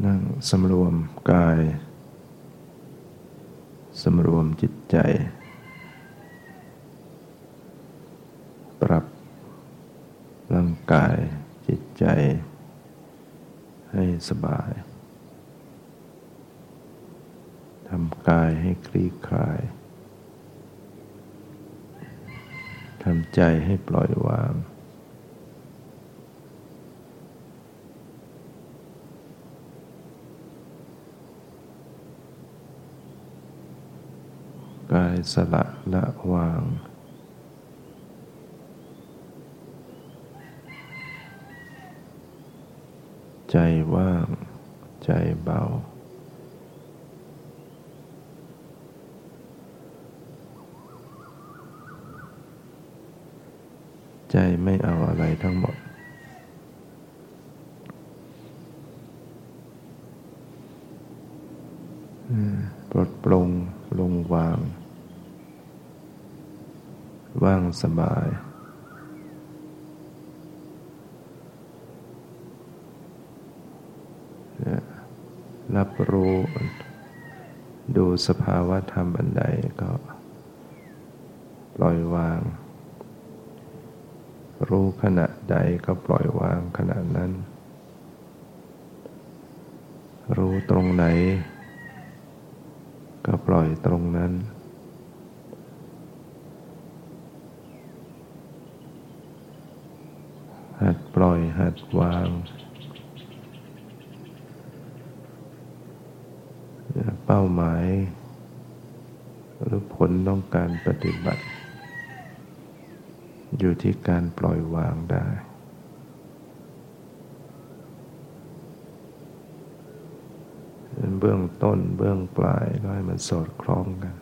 นั่งสำรวมกายสำรวมจิตใจ ปรับร่างกายจิตใจ ให้สบายทำกายให้คลี่คลายทำใจให้ปล่อยวาง กายสละละวาง ใจว่าง ใจเบา ใจไม่เอาอะไรทั้งหมดปลดปลงลงวาง ว่างสบาย รับรู้ดูสภาวะธรรมอันใดก็ปล่อยวาง รู้ขณะใดก็ปล่อยวางขณะนั้น รู้ตรงไหน ก็ปล่อยตรงนั้นหัดปล่อย หัดวาง เป้าหมาย หรือผลต้องการปฏิบัติ อยู่ที่การปล่อยวางได้เบื้องต้นเบื้องปลายก็ให้มันสอดคล้องกัน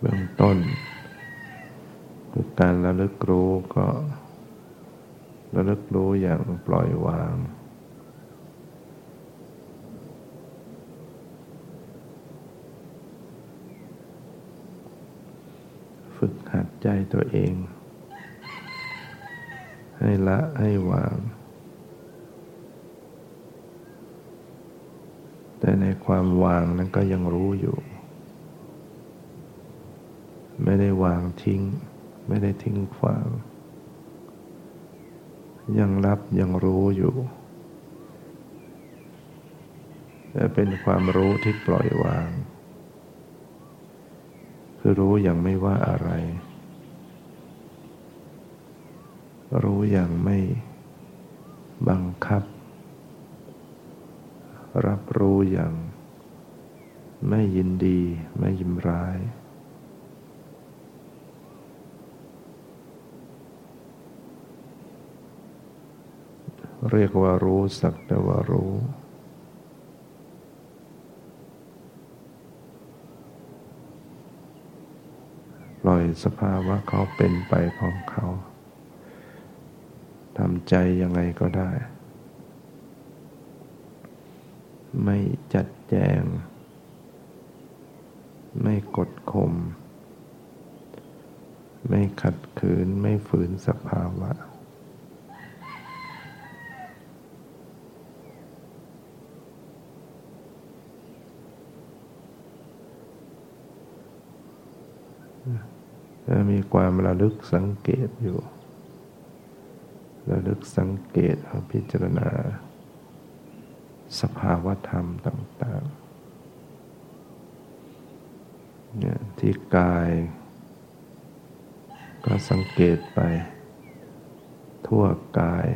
เบื้อง ต้นคือการระลึกรู้ก็ระลึกรู้อย่างปล่อยวาง ฝึกหัดใจตัวเอง ให้ละให้วาง แต่ในความวางนั้นก็ยังรู้อยู่ ไม่ได้วางทิ้ง ไม่ได้ทิ้งขวาง ยังรับยังรู้อยู่แต่เป็นความรู้ที่ปล่อยวาง คือรู้อย่างไม่ว่าอะไร รู้อย่างไม่บังคับ รับรู้อย่างไม่ยินดีไม่ยิมร้าย เรียกว่ารู้สักแต่ว่ารู้ ปล่อยสภาวะเขาเป็นไปของเขาทำใจยังไงก็ได้ ไม่จัดแจง ไม่กดข่มไม่ขัดขืนไม่ฝืนสภาวะ มีความระลึกสังเกตอยู่ ระลึกสังเกตพิจารณา สภาวธรรมต่างๆเนี่ยที่กาย ก็สังเกตไป ทั่วกาย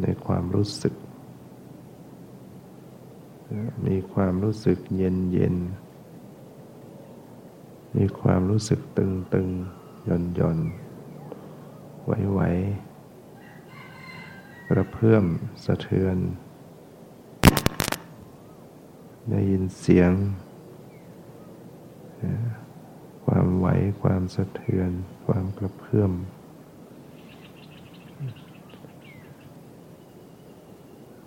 ในความรู้สึก มีความรู้สึกเย็นเย็นมีความรู้สึกตึงตึง ย่อนย่อนไหวไหวกระเพื่อมสะเทือน ได้ยินเสียง ความไหว ความสะเทือน ความกระเพื่อม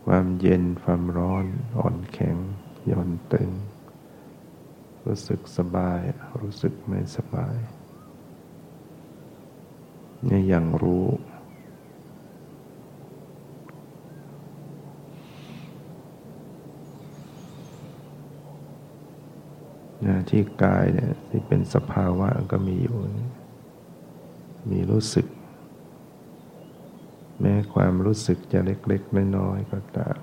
ความเย็น ความร้อน อ่อนแข็ง ย่อนตึง รู้สึกสบาย รู้สึกไม่สบาย เนี่ยอย่างรู้นะที่กายเนี่ยที่เป็นสภาวะก็มีอยู่ มีรู้สึก แม้ความรู้สึกจะเล็กๆน้อยๆก็ตาม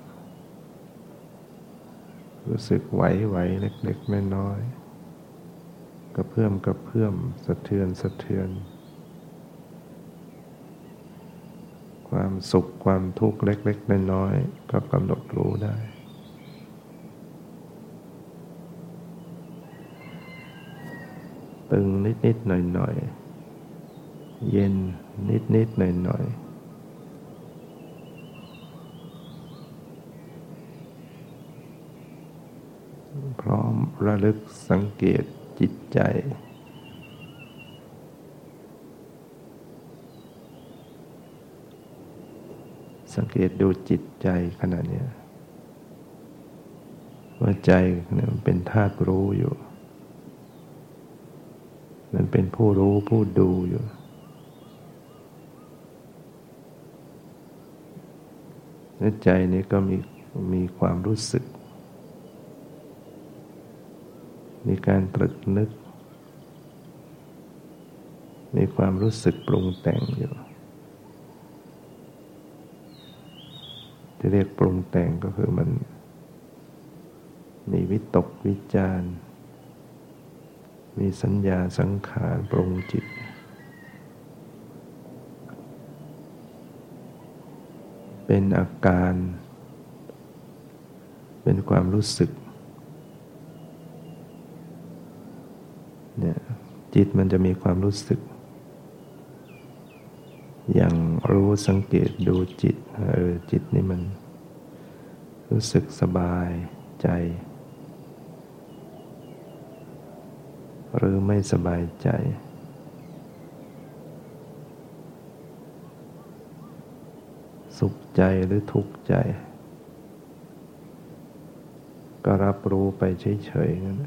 รู้สึกไหวๆเล็กๆน้อยๆกระเพื่อมกระเพื่อมสะเทือนสะเทือน ความสุขความทุกข์เล็ก ๆ น้อยๆก็กำหนดรู้ได้ ตึงนิดนิดหน่อยหน่อยเย็นนิดนิดหน่อยหน่อยพร้อมระลึกสังเกตจิตใจ สังเกตดูจิตใจขณะนี้ว่าใจเนี่ยเป็นธาตุรู้อยู่ มันเป็นผู้รู้ผู้ดูอยู่ในใจนี้ก็มีมีความรู้สึก มีการตรึกนึก มีความรู้สึกปรุงแต่งอยู่ ที่เรียกปรุงแต่งก็คือมัน มีวิตกวิจารมีสัญญาสังขารปรุงจิต เป็นอาการ เป็นความรู้สึกเนี่ยจิตมันจะมีความรู้สึก ย่างรู้สังเกตดูจิตเออจิตนี่มัน รู้สึกสบายใจ หรือไม่สบายใจ สุขใจหรือทุกข์ใจ ก็รับรู้ไปเฉยๆนั่น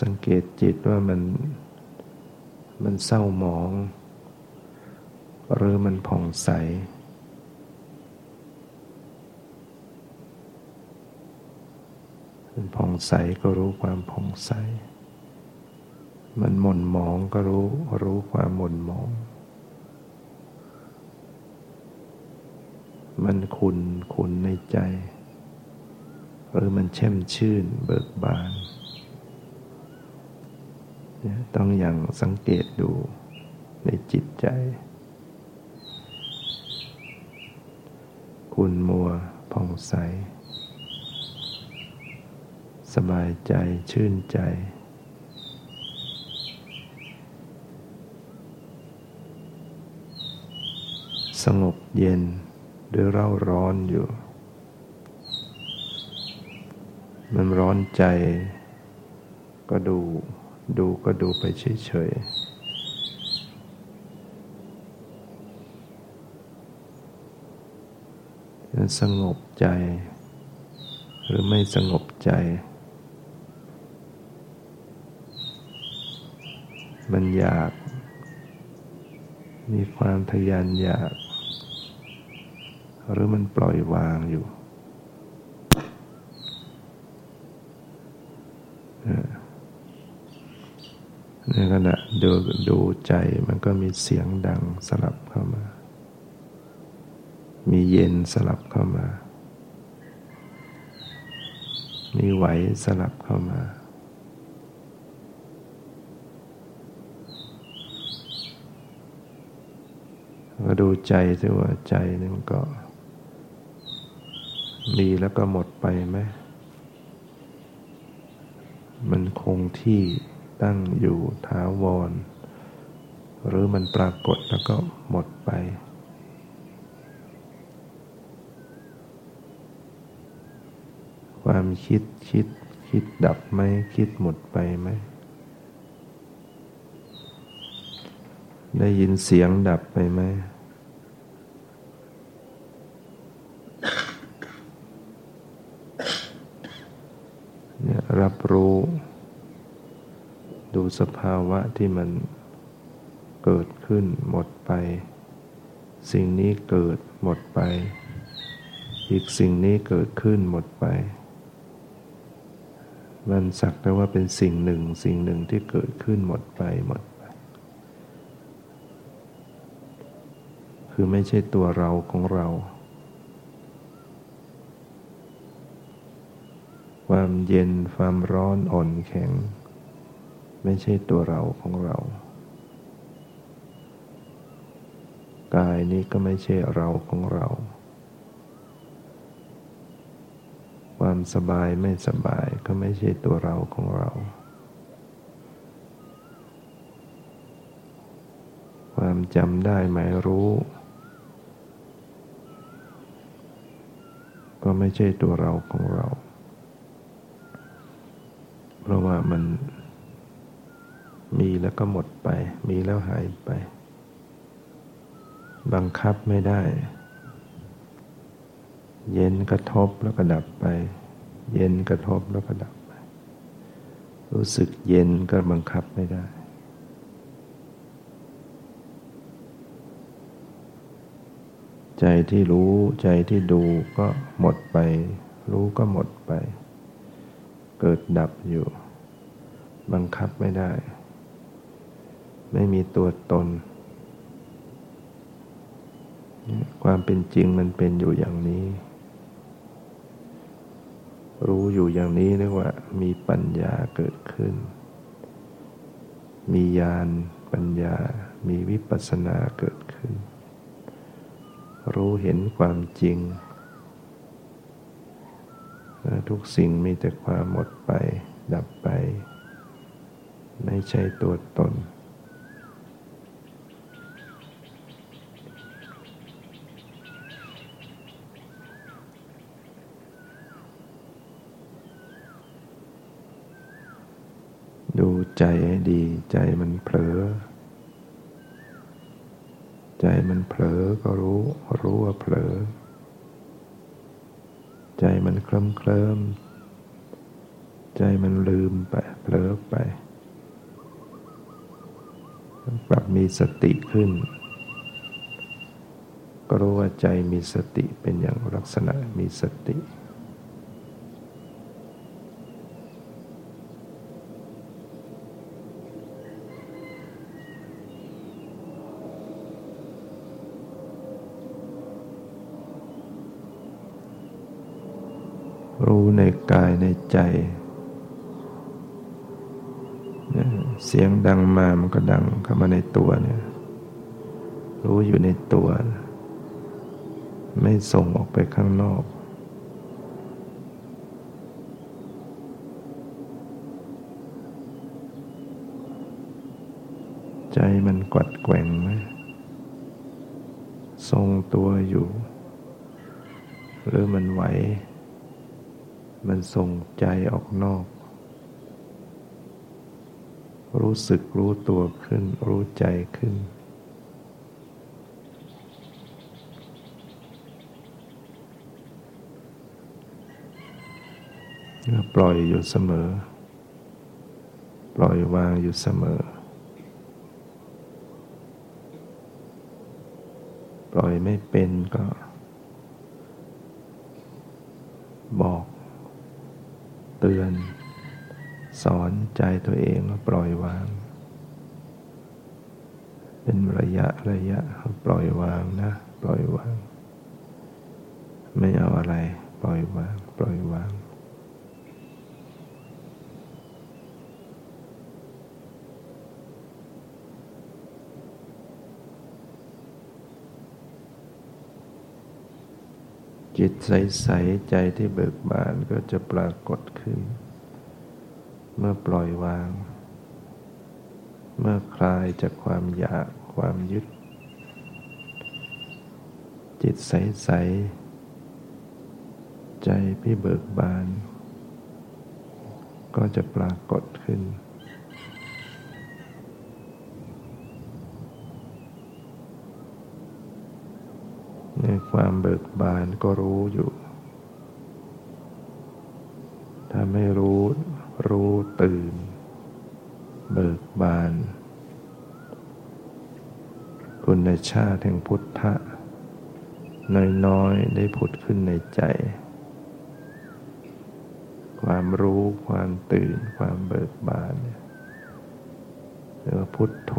สังเกตจิตว่ามัน มันเศร้าหมอง หรือมันผ่องใส มันผ่องใสก็รู้ความผ่องใส มันหม่นหมองก็รู้รู้ความหม่นหมอง มันขุนขุนในใจ หรือมันแช่มชื่นเบิกบาน ต้องอย่างสังเกตดูในจิตใจ คุณมัวผ่องใส สบายใจชื่นใจ สงบเย็นด้วยเร่าร้อนอยู่ มันร้อนใจก็ดู ดูก็ดูไปเฉยๆสงบใจ หรือไม่สงบใจ มันอยาก มีความทยานอยาก หรือมันปล่อยวางอยู่ ในขณะดูดูใจมันก็มีเสียงดังสลับเข้ามา มีเย็นสลับเข้ามา มีไหวสลับเข้ามาก็ดูใจซิว่าใจนี่มันก็ มีแล้วก็หมดไปไหม มันคงที่ ตั้งอยู่ถาวร หรือมันปรากฏแล้วก็หมดไป ความคิดคิด คิดดับไหมคิดหมดไปไหม ได้ยินเสียงดับไปไหมรับรู้ ดูสภาวะที่มันเกิดขึ้นหมดไป สิ่งนี้เกิดหมดไป อีกสิ่งนี้เกิดขึ้นหมดไป มันสักแต่ว่าเป็นสิ่งหนึ่ง สิ่งหนึ่งที่เกิดขึ้นหมดไปหมดไป คือไม่ใช่ตัวเราของเราความเย็นความร้อนอ่อนแข็ง ไม่ใช่ตัวเราของเรา กายนี้ก็ไม่ใช่เราของเรา ความสบายไม่สบายก็ไม่ใช่ตัวเราของเรา ความจำได้หมายรู้ ก็ไม่ใช่ตัวเราของเรา เพราะว่ามัน มีแล้วก็หมดไป มีแล้วหายไป บังคับไม่ได้ เย็นกระทบแล้วก็ดับไป เย็นกระทบแล้วก็ดับไป รู้สึกเย็นก็บังคับไม่ได้ ใจที่รู้ใจที่ดูก็หมดไป รู้ก็หมดไป เกิดดับอยู่ บังคับไม่ได้ ไม่มีตัวตน ความเป็นจริงมันเป็นอยู่อย่างนี้ รู้อยู่อย่างนี้เรียกว่า มีปัญญาเกิดขึ้น มีญาณปัญญา มีวิปัสสนาเกิดขึ้น รู้เห็นความจริง ทุกสิ่งมีแต่ความหมดไป ดับไป ไม่ใช่ตัวตนดู ใจให้ดี ใจมันเผลอ ใจมันเผลอก็รู้ รู้ว่าเผลอ ใจมันเคลิ้มเคลิ้มใจมันลืมไปเผลอไป ปรับมีสติขึ้น ก็รู้ว่าใจมีสติเป็นอย่างลักษณะมีสติรู้ในกาย ใจ เสียงดังมามันก็ดังเข้ามาในตัวเนี่ยรู้อยู่ในตัว ไม่ส่งออกไปข้างนอก ใจมันกวัดแกว่งไหมทรงตัวอยู่ หรือมันไหว มันส่งใจออกนอก รู้สึกรู้ตัวขึ้น รู้ใจขึ้น ปล่อยอยู่เสมอ ปล่อยวางอยู่เสมอ ปล่อยไม่เป็นก็เตือน สอนใจตัวเองว่าปล่อยวาง เป็นระยะระยะปล่อยวางนะ ปล่อยวาง ไม่เอาอะไร ปล่อยวาง ปล่อยวาง จิตใสๆใจที่เบิกบานก็จะปรากฏขึ้น เมื่อปล่อยวาง เมื่อคลายจากความอยากความยึด จิตใสๆใจพี่เบิกบาน ก็จะปรากฏขึ้น ความเบิกบานก็รู้อยู่ถ้าไม่รู้รู้ตื่น เบิกบาน คุณชาติแห่งพุทธะน้อยๆได้ผุดขึ้นในใจ ความรู้ความตื่นความเบิกบานเรือพุทโธ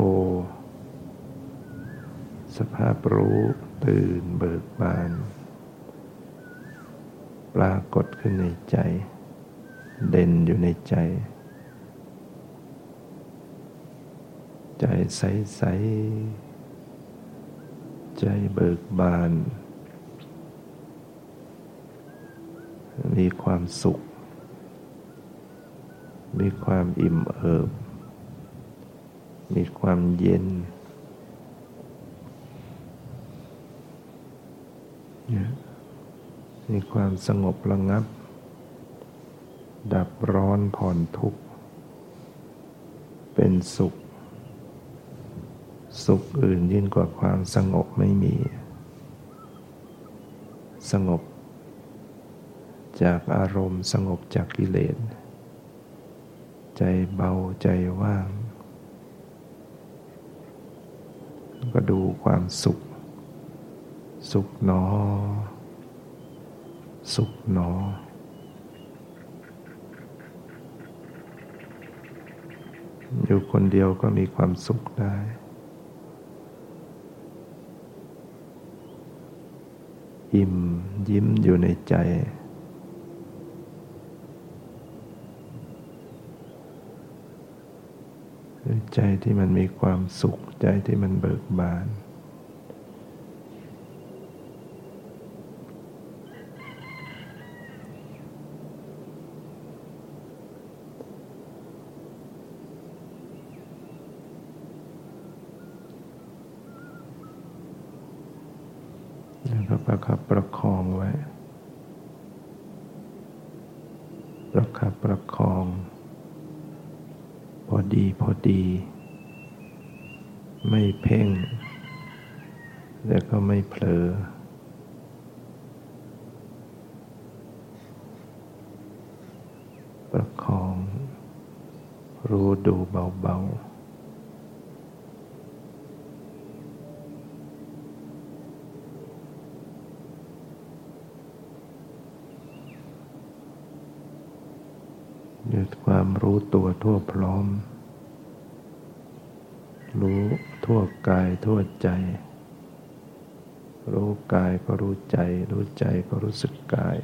สภาพรู้ ตื่นเบิกบาน ปรากฏขึ้นในใจ เด่นอยู่ในใจ ใจใสๆใจเบิกบาน มีความสุข มีความอิ่มเอิบ มีความเย็น มีความสงบระงับ ดับร้อนผ่อนทุกข์ เป็นสุข สุขอื่นยิ่งกว่าความสงบไม่มี สงบ จากอารมณ์สงบจากกิเลส ใจเบาใจว่าง ก็ดูความสุข สุขหนอ สุขหนอ อยู่คนเดียวก็มีความสุขได้ อิ่มยิ้มอยู่ในใจ ใจที่มันมีความสุขใจที่มันเบิกบาน ก็ประคับประคองไว้ ประคับประคอง พอดีพอดี ไม่เพ่ง แล้วก็ไม่เผลอประคอง รู้ดูเบาๆ หยุดความรู้ตัวทั่วพร้อม รู้ทั่วกายทั่วใจ รู้กายก็รู้ใจ รู้ใจก็รู้สึกกาย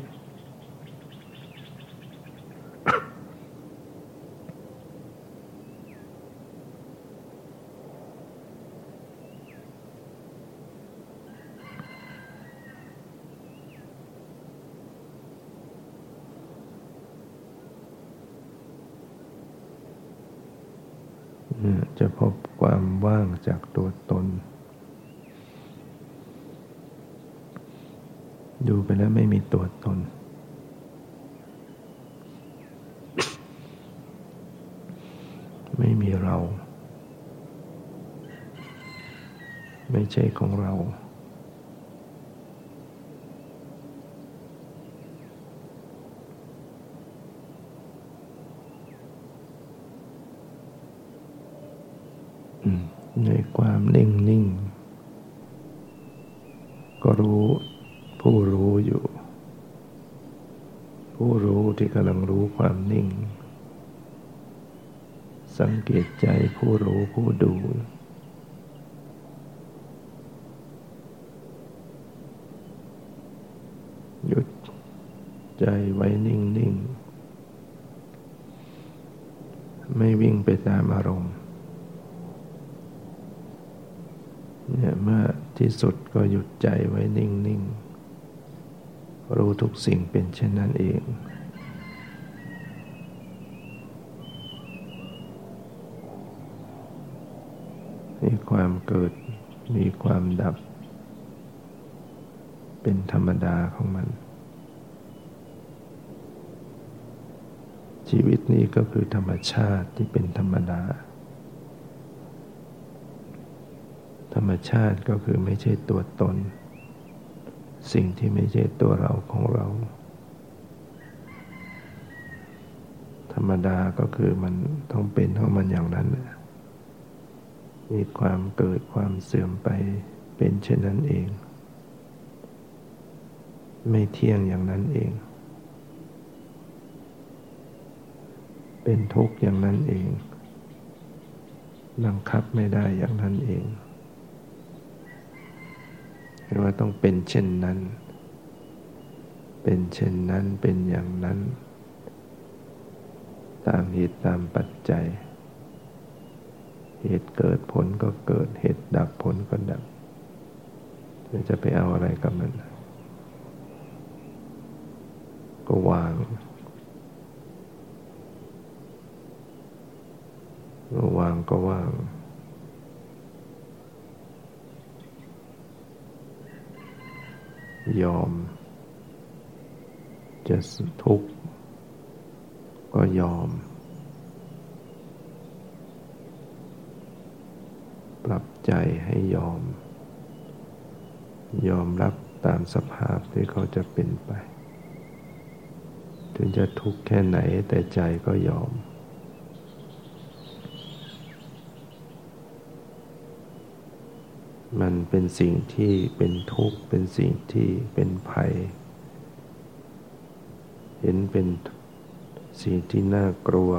จะพบความว่างจากตัวตน ดูไปแล้วไม่มีตัวตน ไม่มีเรา ไม่ใช่ของเรา ในความนิ่งนิ่งก็รู้ผู้รู้อยู่ ผู้รู้ที่กำลังรู้ความนิ่ง สังเกตใจผู้รู้ผู้ดู หยุดใจไว้นิ่งนิ่งไม่วิ่งไปตามอารมณ์ เนี่ยเมื่อที่สุดก็หยุดใจไว้นิ่งๆ รู้ทุกสิ่งเป็นเช่นนั้นเอง มีความเกิดมีความดับ เป็นธรรมดาของมัน ชีวิตนี้ก็คือธรรมชาติที่เป็นธรรมดาธรรม ชาติก็คือไม่ใช่ตัวตน สิ่งที่ไม่ใช่ตัวเราของเรา ธรรมดาก็คือมันต้องเป็นของมันอย่างนั้น มีความเกิดความเสื่อมไปเป็นเช่นนั้นเอง ไม่เที่ยงอย่างนั้นเอง เป็นทุกข์อย่างนั้นเองบังคับไม่ได้อย่างนั้นเอง เรียกว่าต้องเป็นเช่นนั้น เป็นเช่นนั้นเป็นอย่างนั้น ตามเหตุตามปัจจัย เหตุเกิดผลก็เกิดเหตุดับผลก็ดับจะไปเอาอะไรกับมัน ก็วางก็วางก็ว่าง ยอม จะทุกข์ก็ยอม ปรับใจให้ยอม ยอมรับตามสภาพที่เขาจะเป็นไป ถึงจะทุกข์แค่ไหนแต่ใจก็ยอม มันเป็นสิ่งที่เป็นทุกข์ เป็นสิ่งที่เป็นภัย เห็นเป็นสิ่งที่น่ากลัว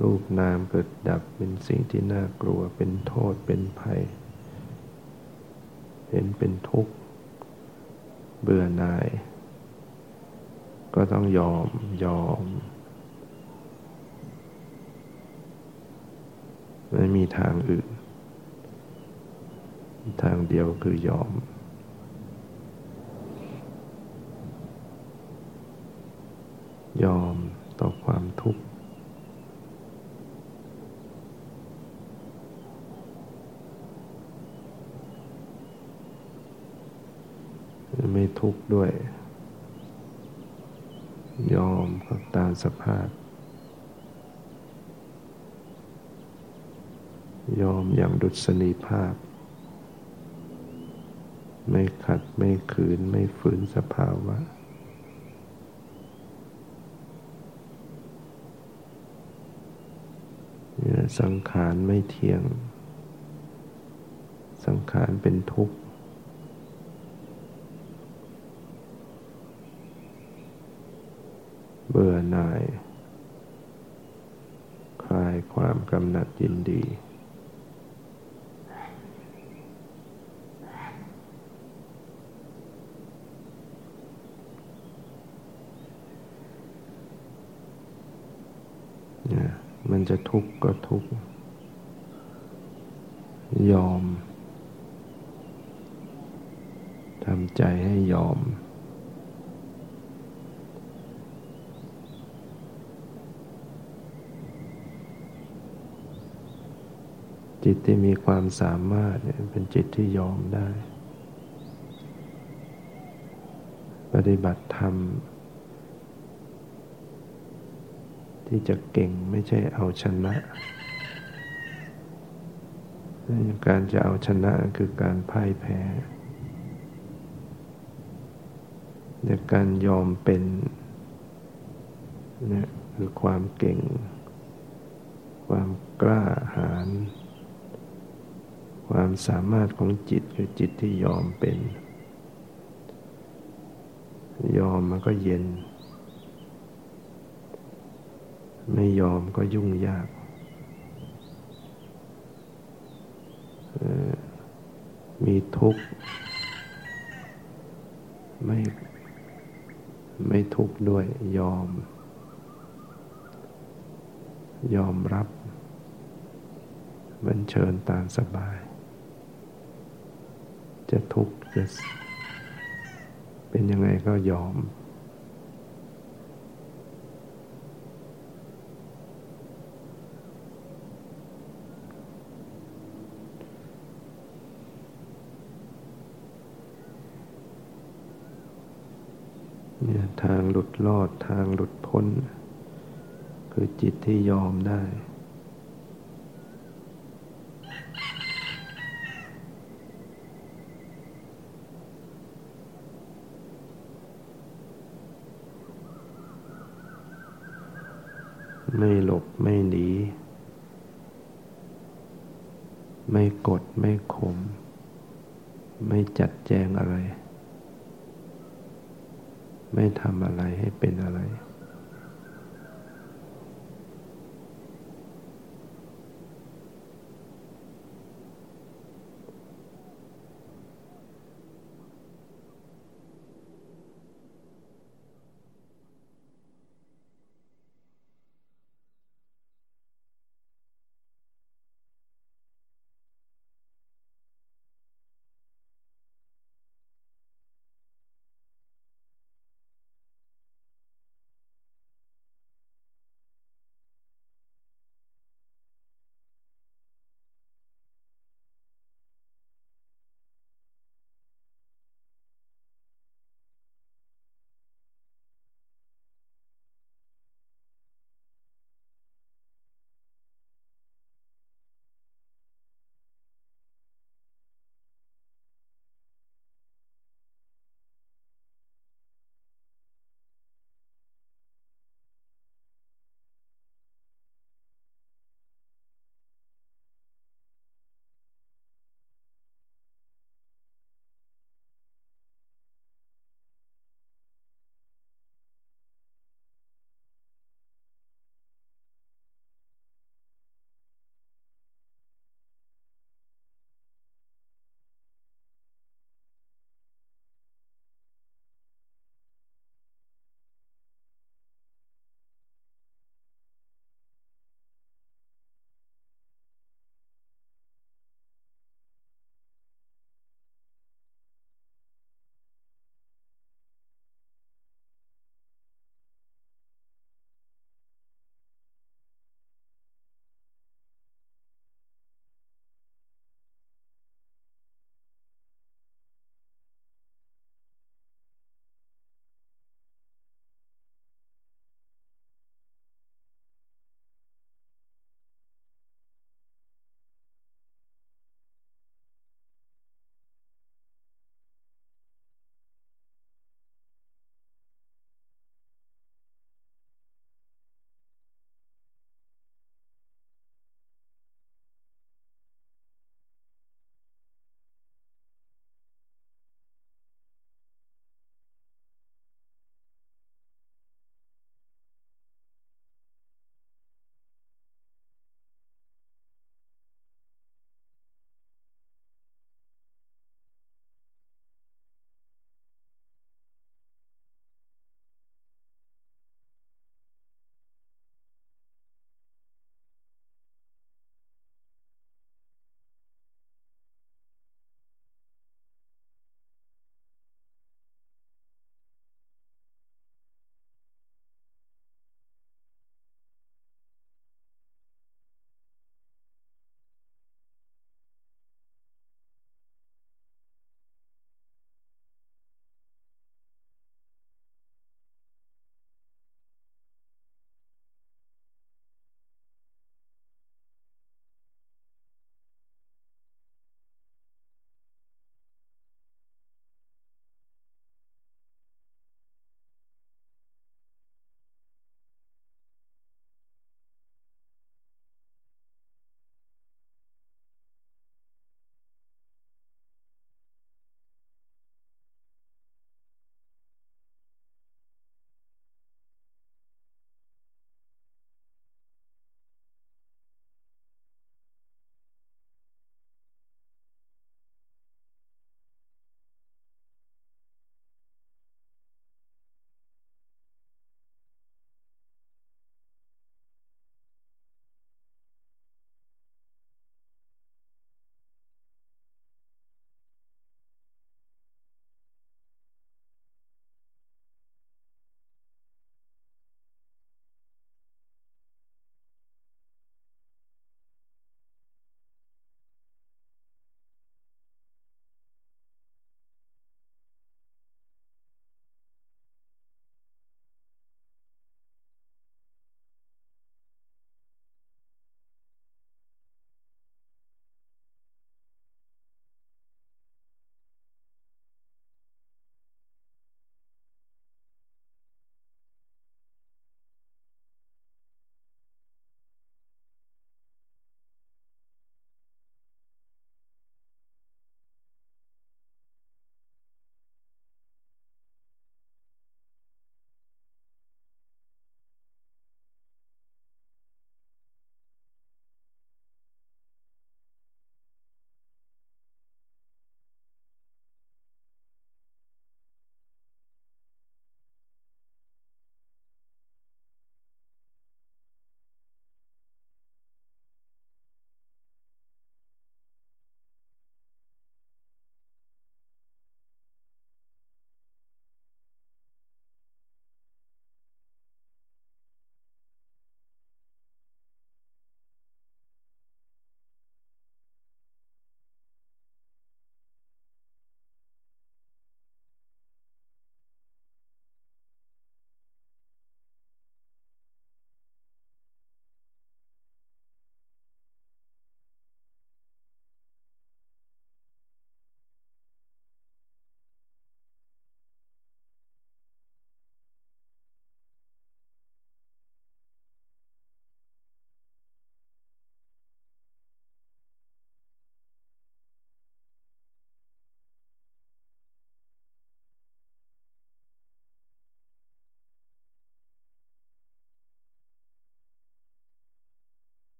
รูปนามเกิดดับเป็นสิ่งที่น่ากลัว เป็นโทษเป็นภัย เห็นเป็นทุกข์ เบื่อหน่าย ก็ต้องยอมยอมไม่มีทางอื่น ทางเดียวคือยอม ยอมต่อความทุกข์ ไม่ทุกข์ด้วย ยอมกับตามสภาพยอมอย่างดุษณีภาพ ไม่ขัดไม่ขืนไม่ฝืนสภาวะ สังขารไม่เที่ยง สังขารเป็นทุกข์ เบื่อหน่าย คลายความกำหนัดยินดีมัน จะทุกข์ก็ทุกข์ ยอมทำใจให้ยอม จิตที่มีความสามารถเป็นจิตที่ยอมได้ ปฏิบัติธรรม ที่จะเก่งไม่ใช่เอาชนะการจะเอาชนะคือการพ่ายแพ้แต่การยอมเป็นนี่คือความเก่ง ความกล้าหาญความสามารถของจิตคือจิตที่ยอมเป็น ยอมมันก็เย็น ไม่ยอมก็ยุ่งยาก มีทุกข์ ไม่ไม่ทุกข์ด้วยยอม ยอมรับบันเชิญตามสบาย จะทุกข์จะเป็นยังไงก็ยอม ทางหลุดรอดทางหลุดพ้น คือจิตที่ยอมได้ ไม่หลบไม่หนี ไม่กดไม่ข่มไม่จัดแจงอะไร ไม่ทำอะไรให้เป็นอะไร